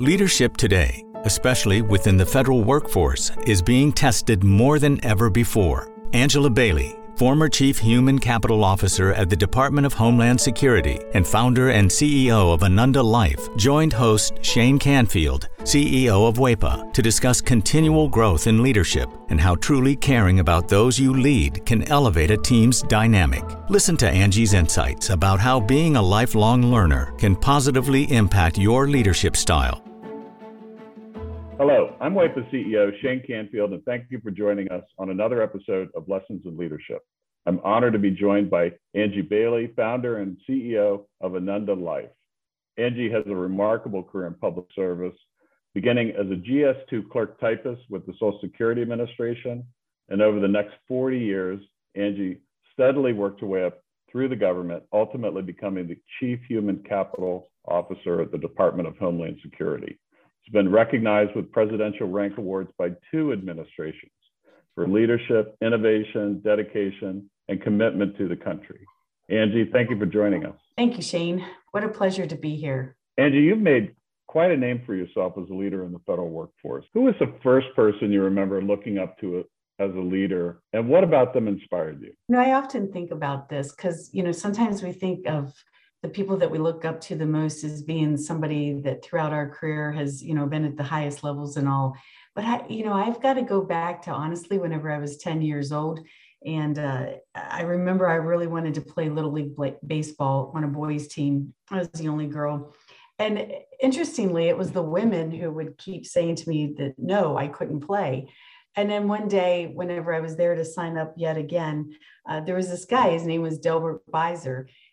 Leadership today, especially within the federal workforce, is being tested more than ever before. Angela Bailey, former Chief Human Capital Officer at the Department of Homeland Security and founder and CEO of Ananda Life, joined host Shane Canfield, CEO of WAEPA, to discuss continual growth in leadership and how truly caring about those you lead can elevate a team's dynamic. Listen to Angie's insights about how being a lifelong learner can positively impact your leadership style Hello, I'm WAEPA CEO Shane Canfield, and thank you for joining us on another episode of Lessons in Leadership. I'm honored to be joined by Angie Bailey, founder and CEO of Ananda Life. Angie has a remarkable career in public service, beginning as a GS2 clerk typist with the Social Security Administration. And over the next 40 years, Angie steadily worked her way up through the government, ultimately becoming the Chief Human Capital Officer at the Department of Homeland Security. It's been recognized with presidential rank awards by two administrations for leadership, innovation, dedication, and commitment to the country. Angie, thank you for joining us. Thank you, Shane. What a pleasure to be here. Angie, you've made quite a name for yourself as a leader in the federal workforce. Who was the first person you remember looking up to as a leader, and what about them inspired you? You know, I often think about this because you know sometimes we think of the people that we look up to the most as being somebody that throughout our career has you know been at the highest levels and all. But i you know i've got to go back to honestly whenever i was 10 years old. And uh, i remember i really wanted to play little league baseball on a boys team. I was the only girl. And interestingly it was the women who would keep saying to me that no i couldn't play. And then one day whenever i was there to sign up yet again uh, there was this guy his name was delbert beiser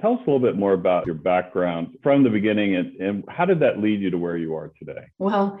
Tell us a little bit more about your background from the beginning and, and how did that lead you to where you are today? Well,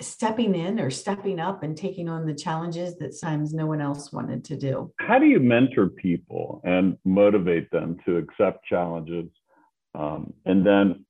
stepping in or stepping up and taking on the challenges that sometimes no one else wanted to do. How do you mentor people and motivate them to accept challenges? Um, and then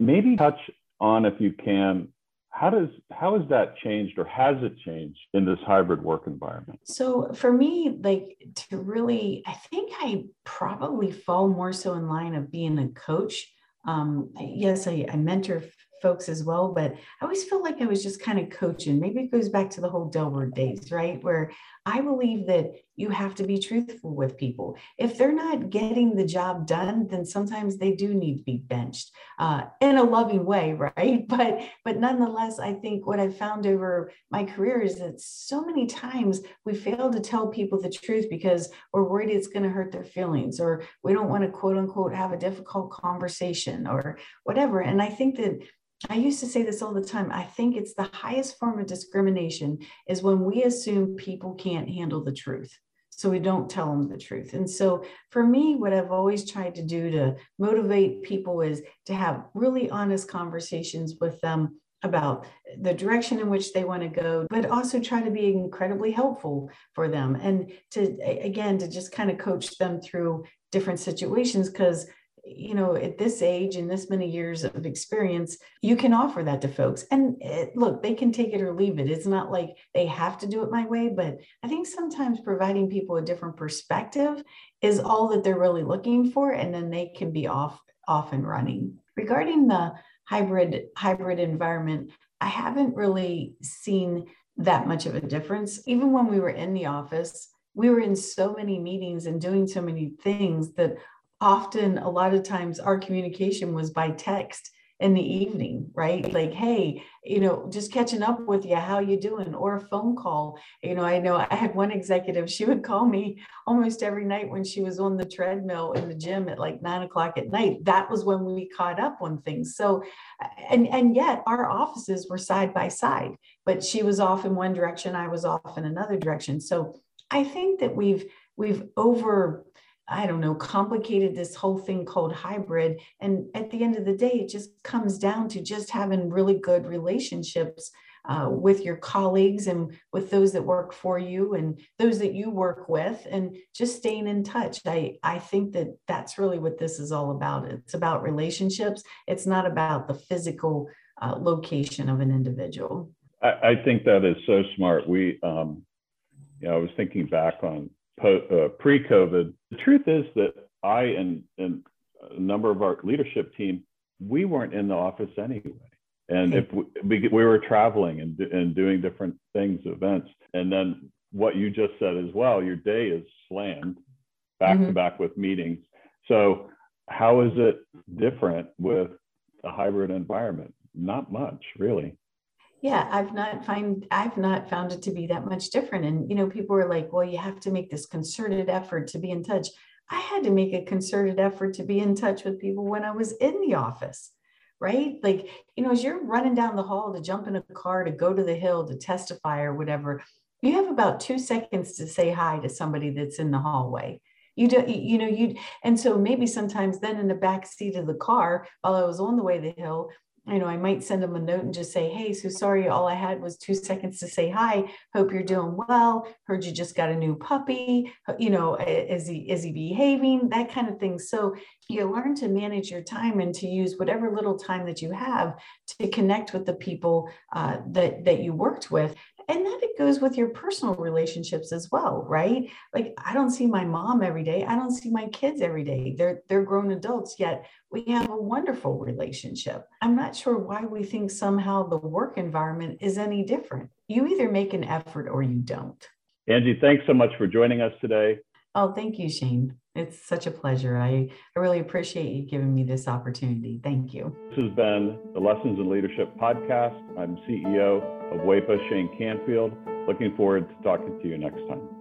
maybe touch on, if you can, how does how has that changed or has it changed in this hybrid work environment so for me like to really i think i probably fall more so in line of being a coach um, yes I, I mentor folks as well, but I always felt like I was just kind of coaching. Maybe it goes back to the whole Delbert days, right? Where I believe that you have to be truthful with people. If they're not getting the job done, then sometimes they do need to be benched uh, in a loving way, right? But but nonetheless, I think what I've found over my career is that so many times we fail to tell people the truth because we're worried it's going to hurt their feelings, or we don't want to quote unquote have a difficult conversation or whatever. And I think that I used to say this all the time. I think it's the highest form of discrimination is when we assume people can't handle the truth. So we don't tell them the truth. And so for me, what I've always tried to do to motivate people is to have really honest conversations with them about the direction in which they want to go, but also try to be incredibly helpful for them. And to, again, to just kind of coach them through different situations because you know, at this age and this many years of experience, you can offer that to folks. And it, look, they can take it or leave it. It's not like they have to do it my way, but I think sometimes providing people a different perspective is all that they're really looking for, and then they can be off off and running. Regarding the hybrid hybrid environment, I haven't really seen that much of a difference. Even when we were in the office, we were in so many meetings and doing so many things that often a lot of times our communication was by text in the evening right? Like hey you know just catching up with you how you doing? Or a phone call. You know i know i had one executive she would call me almost every night when she was on the treadmill in the gym at like nine o'clock at night. That was when we caught up on things. So and and yet our offices were side by side but she was off in one direction i was off in another direction. So i think that we've we've over I don't know, complicated this whole thing called hybrid. And at the end of the day, it just comes down to just having really good relationships uh, with your colleagues and with those that work for you and those that you work with and just staying in touch. I, I think that that's really what this is all about. It's about relationships. It's not about the physical uh, location of an individual. I, I, think that is so smart. We, um, you know, I was thinking back on uh, pre-COVID. The truth is that I and, and a number of our leadership team, we weren't in the office anyway. And if we, we, were traveling and, and doing different things, events, and then what you just said as well, your day is slammed back mm-hmm. to back with meetings. So, how is it different with a hybrid environment? Not much, really. Yeah, I've not find I've not found it to be that much different. And you know, people were like, "Well, you have to make this concerted effort to be in touch." I had to make a concerted effort to be in touch with people when I was in the office, right? Like, you know, as you're running down the hall to jump in a car to go to the hill to testify or whatever, you have about two seconds to say hi to somebody that's in the hallway you do you know you and so maybe sometimes then in the back seat of the car while i was on the way to the hill you know, I might send them a note and just say, Hey, so sorry, all I had was two seconds to say hi. Hope you're doing well. Heard you just got a new puppy. You know, is he is he behaving? That kind of thing. So you learn to manage your time and to use whatever little time that you have to connect with the people uh, that that you worked with. And that it goes with your personal relationships as well right? Like i don't see my mom every day. I don't see my kids every day. They're they're grown adults yet we have a wonderful relationship. I'm not sure why we think somehow the work environment is any different. You either make an effort or you don't. Angie thanks so much for joining us today oh thank you shane. It's such a pleasure. I, I really appreciate you giving me this opportunity. Thank you. This has been the lessons in leadership podcast. I'm ceo of WAEPA, Shane Canfield. Looking forward to talking to you next time.